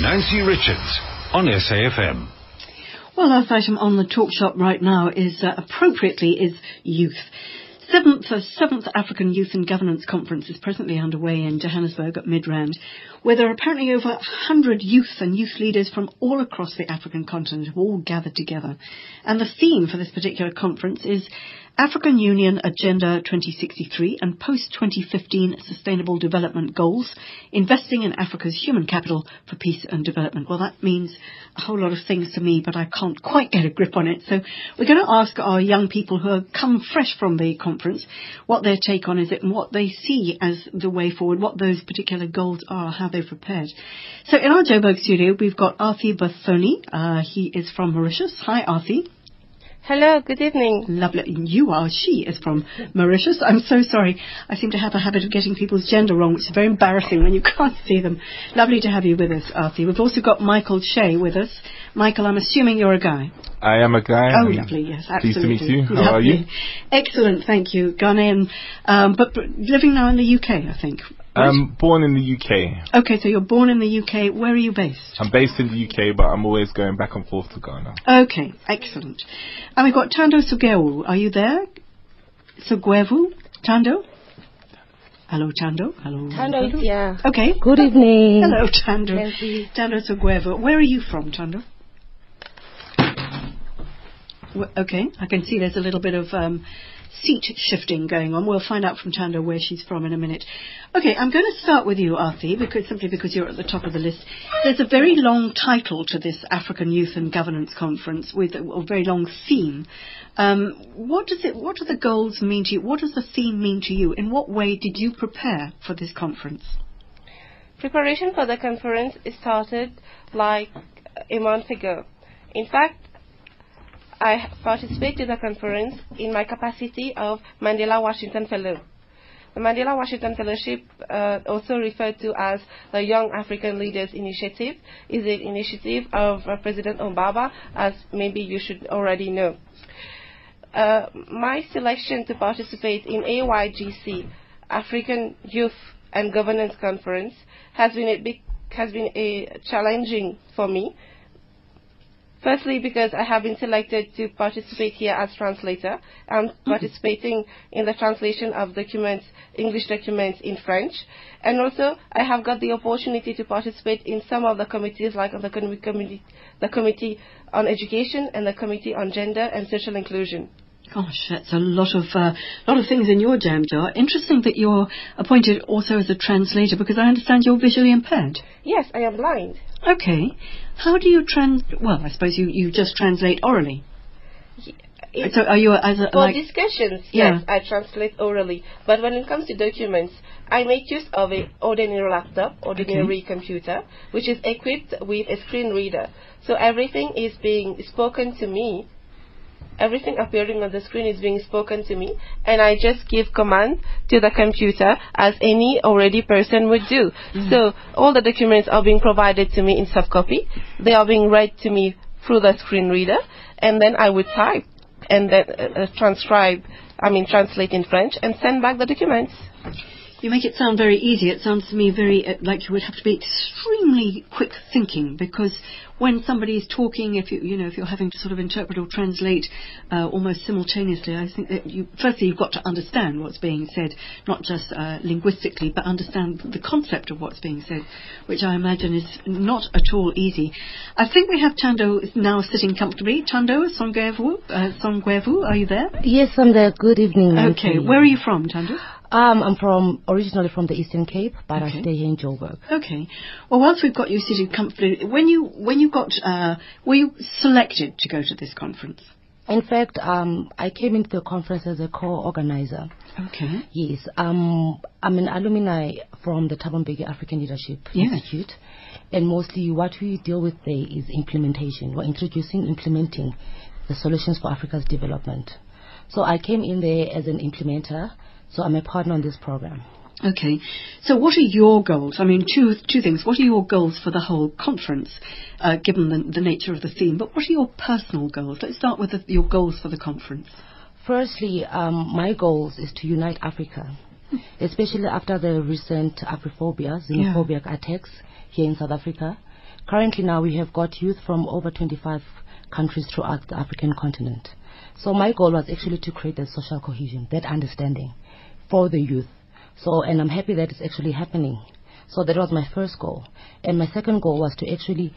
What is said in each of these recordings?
Nancy Richards on SAFM. Well, last item on the talk shop right now is uh, appropriately is youth. Seventh, uh, seventh African Youth and Governance Conference is presently underway in Johannesburg at Midrand, where there are apparently over 100 youth and youth leaders from all across the African continent have all gathered together. And the theme for this particular conference is African Union Agenda 2063 and post-2015 Sustainable Development Goals, investing in Africa's human capital for peace and development. Well, that means a whole lot of things to me, but I can't quite get a grip on it. So we're going to ask our young people who have come fresh from the conference what their take on is it and what they see as the way forward, what those particular goals are, how they've prepared. So in our Joburg studio, we've got Aarthy Burthony. Uh, he is from Mauritius. Hi, Arthi. Hello, good evening. Lovely. You are. She is from Mauritius. I'm so sorry. I seem to have a habit of getting people's gender wrong, which is very embarrassing when you can't see them. Lovely to have you with us, Arthur. We've also got Michael Kyei with us. Michael, I'm assuming you're a guy. I am a guy. Oh, lovely. Yes, absolutely. Pleased to meet you. How lovely. are you? Excellent. Thank you. Ghanaian, um, but, but living now in the UK, I think. Right? I'm born in the UK. Okay, so you're born in the UK. Where are you based? I'm based in the UK, but I'm always going back and forth to Ghana. Okay, excellent. And we've got Thando Sogwevu. Are you there? Sogwevu? Thando? Hello, Thando. Hello. Thando is here. Okay. Good evening. Hello, Thando. Nancy. Thando Sogwevu. Where are you from, Thando? Okay, I can see there's a little bit of um, seat shifting going on. We'll find out from Thando where she's from in a minute. Okay, I'm going to start with you, Aarthy, because simply because you're at the top of the list. There's a very long title to this African Youth and Governance Conference with a, a very long theme. Um, what does it? What do the goals mean to you? What does the theme mean to you? In what way did you prepare for this conference? Preparation for the conference started like a month ago. In fact, I participated in the conference in my capacity of Mandela Washington Fellow. The Mandela Washington Fellowship, uh, also referred to as the Young African Leaders Initiative, is an initiative of uh, President Obama, as maybe you should already know. Uh, my selection to participate in AYGC, African Youth and Governance Conference, has been a big, has been a challenging for me. Firstly, because I have been selected to participate here as translator. I'm participating in the translation of documents, English documents in French. And also, I have got the opportunity to participate in some of the committees, like the, commi- committee, the Committee on Education and the Committee on Gender and Social Inclusion. Gosh, that's a lot of uh, lot of things in your jam jar. Interesting that you're appointed also as a translator because I understand you're visually impaired. Yes, I am blind. Okay, how do you trans? Well, I suppose you, you just translate orally. It- So are you as a For like? discussions, Yeah. yes, I translate orally. But when it comes to documents, I make use of a ordinary laptop, ordinary computer, which is equipped with a screen reader. So everything is being spoken to me. Everything appearing on the screen is being spoken to me, and I just give command to the computer as any already person would do. So all the documents are being provided to me in soft copy. They are being read to me through the screen reader, and then I would type and then uh, uh, transcribe, I mean translate in French and send back the documents. You make it sound very easy. It sounds to me very uh, like you would have to be extremely quick thinking because when somebody is talking, if you you know if you're having to sort of interpret or translate uh, almost simultaneously, I think that you firstly you've got to understand what's being said, not just uh, linguistically, but understand the concept of what's being said, which I imagine is not at all easy. I think we have Thando now sitting comfortably. Thando Sogwevu, uh, Sogwevu, are you there? Yes, I'm there. Good evening. Nancy. Okay, where are you from, Thando? Um, I'm from originally from the Eastern Cape, but Okay. I stay here in Joburg. Okay. Well, once we've got you seated comfortably, when you when you got uh, were you selected to go to this conference? In fact, um, I came into the conference as a co-organizer. Okay. Yes, um, I'm an alumni from the Thabo Mbeki African Leadership Yes. Institute, and mostly what we deal with there is implementation. We're introducing, implementing the solutions for Africa's development. So I came in there as an implementer. So I'm a partner on this program. Okay. So, what are your goals? I mean, two two things. What are your goals for the whole conference, uh, given the, the nature of the theme? But what are your personal goals? Let's start with the, your goals for the conference. Firstly, um, my goals is to unite Africa, especially after the recent Afrophobia, xenophobia attacks here in South Africa, Currently now we have got youth from over 25 countries throughout the African continent. So my goal was actually to create that social cohesion, that understanding for the youth. So, and I'm happy that it's actually happening. So that was my first goal. And my second goal was to actually,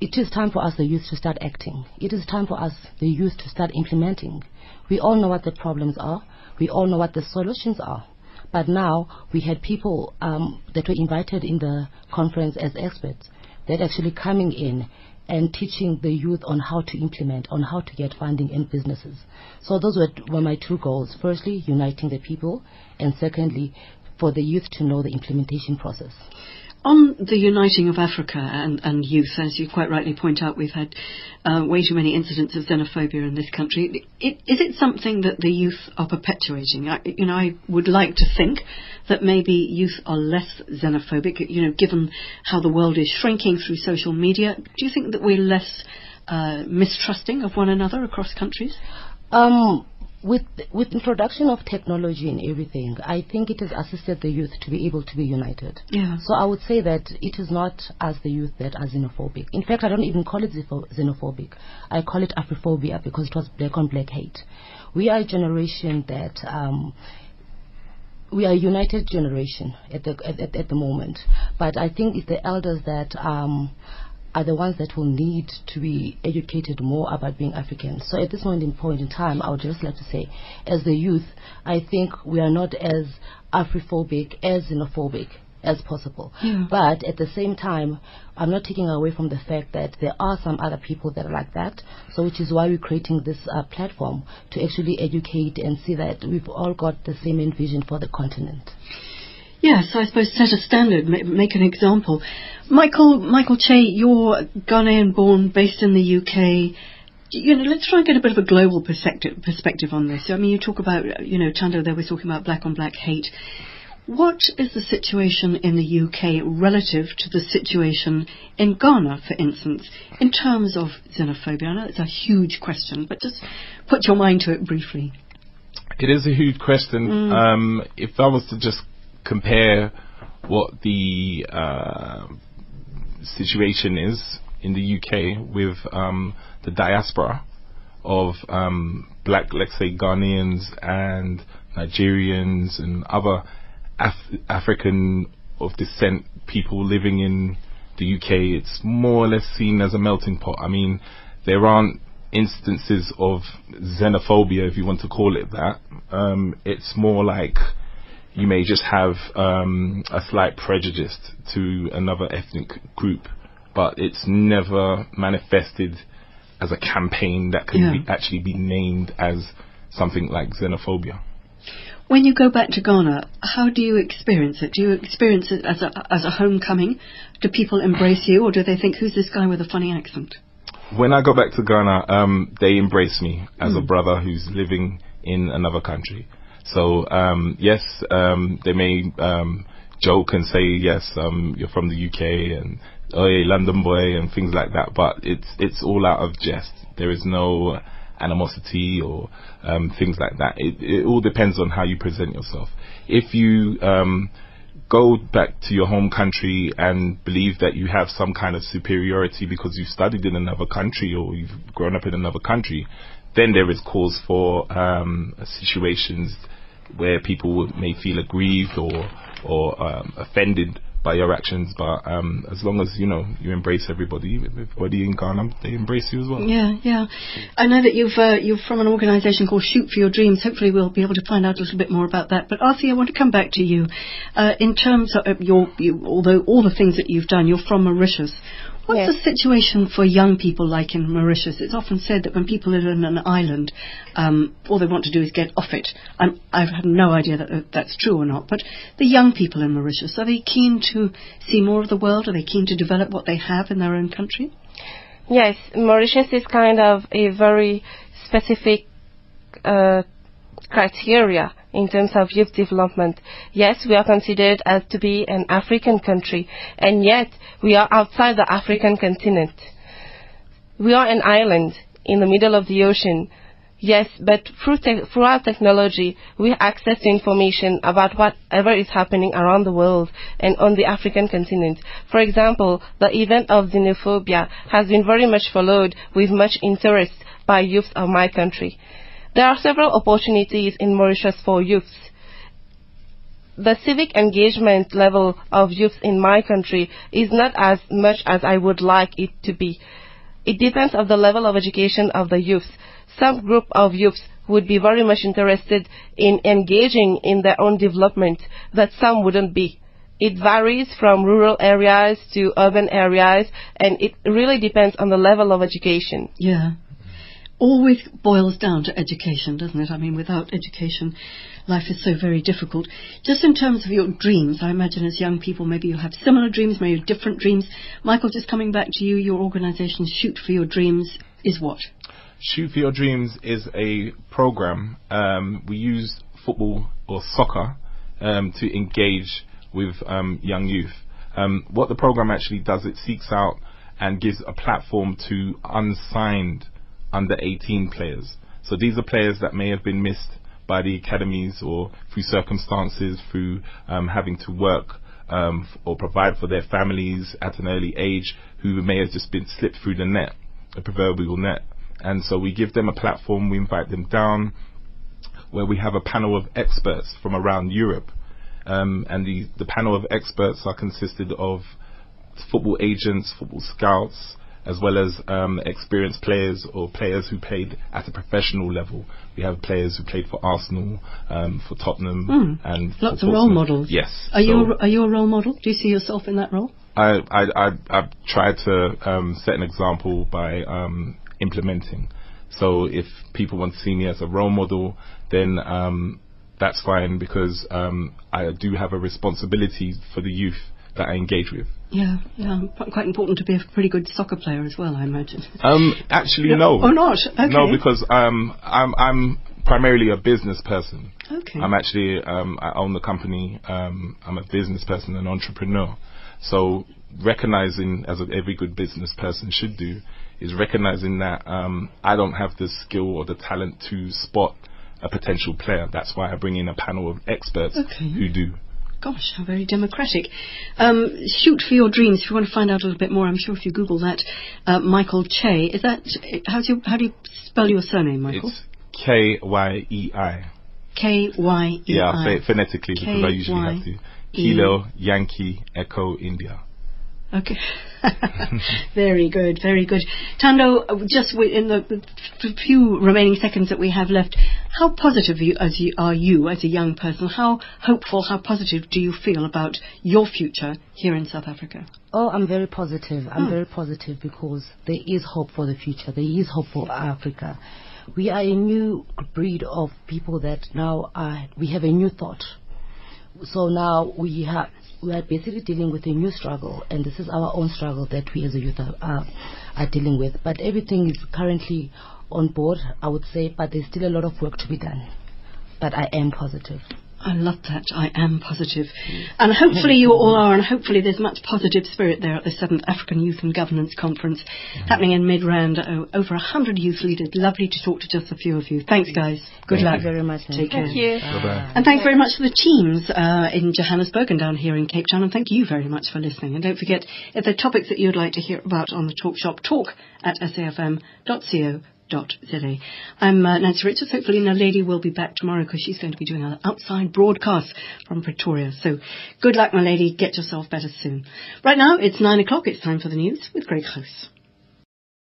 it is time for us, the youth, to start acting. It is time for us, the youth, to start implementing. We all know what the problems are. We all know what the solutions are. But now we had people um, that were invited in the conference as experts that actually coming in and teaching the youth on how to implement, on how to get funding in businesses. So those were, were my two goals. Firstly, uniting the people, and secondly, for the youth to know the implementation process. On the uniting of Africa and, and youth, as you quite rightly point out, we've had uh, way too many incidents of xenophobia in this country. It, is it something that the youth are perpetuating? I, you know, I would like to think that maybe youth are less xenophobic. You know, given how the world is shrinking through social media, do you think that we're less uh, mistrusting of one another across countries? Um, with with introduction of technology and everything, I think it has assisted the youth to be able to be united. Yeah. So I would say that it is not as the youth that are xenophobic. In fact, I don't even call it xenophobic. I call it Afrophobia because it was black on black hate. We are a generation that. Um, we are a united generation at the at, at, the moment, but I think it's the elders that um, are the ones that will need to be educated more about being African. So at this moment in point in time, I would just like to say, as the youth, I think we are not as Afrophobic, as xenophobic as possible. Yeah. But at the same time, I'm not taking away from the fact that there are some other people that are like that. So which is why we're creating this uh, platform to actually educate and see that we've all got the same vision for the continent. Yes, I suppose set a standard, make an example. Michael, Michael Kyei, you're Ghanaian born, based in the UK. You know, let's try and get a bit of a global perspective, perspective on this. I mean, you talk about, you know, Thando there was talking about black on black hate. What is the situation in the UK relative to the situation in Ghana, for instance, in terms of xenophobia? I know it's a huge question, but just put your mind to it briefly. It is a huge question. Mm. Um, if I was to just compare what the uh, situation is in the UK with um, the diaspora of um, black, let's say, Ghanaians and Nigerians and other Af- African of descent people living in the UK, it's more or less seen as a melting pot. I mean, there aren't instances of xenophobia, if you want to call it that. Um, it's more like you may just have um, a slight prejudice to another ethnic group, but it's never manifested as a campaign that can yeah. be actually be named as something like xenophobia. When you go back to Ghana, how do you experience it? Do you experience it as a as a homecoming? Do people embrace you, or do they think, "Who's this guy with a funny accent"? When I go back to Ghana, um, they embrace me as Mm. a brother who's living in another country. So um, yes, um, they may um, joke and say yes, um, you're from the UK and oh yeah, London boy and things like that. But it's it's all out of jest. There is no animosity or um, things like that. It, it all depends on how you present yourself. If you um, go back to your home country and believe that you have some kind of superiority because you've studied in another country or you've grown up in another country, then there is cause for um, situations where people may feel aggrieved or or um, offended by your actions. But um, as long as you know you embrace everybody, everybody in Ghana, they embrace you as well. Yeah, yeah. I know that you've uh, you're from an organisation called Shoot for Your Dreams. Hopefully, we'll be able to find out a little bit more about that. But Arthur, I want to come back to you. Uh, in terms of your, you, although all the things that you've done, you're from Mauritius. What's Yes. the situation for young people like in Mauritius? It's often said that when people live in an island, um, all they want to do is get off it. I'm, I've had no idea that uh, that's true or not. But the young people in Mauritius, are they keen to see more of the world? Are they keen to develop what they have in their own country? Yes, Mauritius is kind of a very specific uh, criteria in terms of youth development. Yes, we are considered as to be an African country, and yet we are outside the African continent. We are an island in the middle of the ocean. Yes, but through, te- through our technology, we access information about whatever is happening around the world and on the African continent. For example, the event of xenophobia has been very much followed with much interest by youth of my country. There are several opportunities in Mauritius for youths. The civic engagement level of youth in my country is not as much as I would like it to be. It depends on the level of education of the youth some group of youths would be very much interested in engaging in their own development that some wouldn't be. It varies from rural areas to urban areas and it really depends on the level of education. Yeah. Always boils down to education, doesn't it? I mean, without education, life is so very difficult. Just in terms of your dreams, I imagine as young people, maybe you have similar dreams, maybe different dreams. Michael, just coming back to you, your organisation, Shoot for Your Dreams, is what? Shoot for Your Dreams is a program. Um, we use football or soccer um, to engage with um, young youth. Um, what the program actually does, it seeks out and gives a platform to unsigned under 18 players. So these are players that may have been missed by the academies or through circumstances, through um, having to work um, or provide for their families at an early age, who may have just been slipped through the net, a proverbial net. And so we give them a platform, we invite them down, where we have a panel of experts from around Europe. Um, and the, the panel of experts are consisted of football agents, football scouts, as well as um, experienced players or players who played at a professional level. We have players who played for Arsenal, um, for Tottenham, mm. and lots of role models. Yes. Are so you a, are you a role model? Do you see yourself in that role? I I I, I tried to um, set an example by um, implementing. So if people want to see me as a role model, then um, that's fine because um, I do have a responsibility for the youth that I engage with. Yeah, yeah, quite important to be a pretty good soccer player as well, I imagine. Um, actually, no. Or not? Okay. No, because um, I'm I'm primarily a business person. Okay. I'm actually um, I own the company. Um, I'm a business person, an entrepreneur. So recognizing, as every good business person should do, is recognizing that um, I don't have the skill or the talent to spot a potential player. That's why I bring in a panel of experts okay. who do. Gosh, how very democratic. Um, shoot for your dreams. If you want to find out a little bit more, I'm sure if you Google that, uh, Michael Kyei. Is that how do you how do you spell your surname, Michael? It's K Y E I. K Y E I. Yeah, phonetically because I usually have to. Kilo Yankee Echo India. Okay. very good, very good. Thando, just in the few remaining seconds that we have left, how positive you, as you, are you as a young person? How hopeful, how positive do you feel about your future here in South Africa? Oh, I'm very positive. I'm oh. very positive because there is hope for the future. There is hope for Africa. We are a new breed of people that now are, we have a new thought. So now we have we are basically dealing with a new struggle, and this is our own struggle that we as a youth are, are, are dealing with. But everything is currently on board, I would say, but there's still a lot of work to be done. But I am positive. I love that. I am positive. And hopefully you all are, and hopefully there's much positive spirit there at the 7th African Youth and Governance Conference mm-hmm. happening in Midrand. Oh, over 100 youth leaders. Lovely to talk to just a few of you. Thanks, guys. Good Thank luck. You very much. Take Thank care. you. Bye-bye. And thanks very much to the teams uh, in Johannesburg and down here in Cape Town. And thank you very much for listening. And don't forget, if there are topics that you'd like to hear about on the Talk Shop, talk at safm.co I'm uh, Nancy Richards. Hopefully, no Lady will be back tomorrow because she's going to be doing an outside broadcast from Pretoria. So, good luck, my lady. Get yourself better soon. Right now, it's nine o'clock. It's time for the news with Greg House.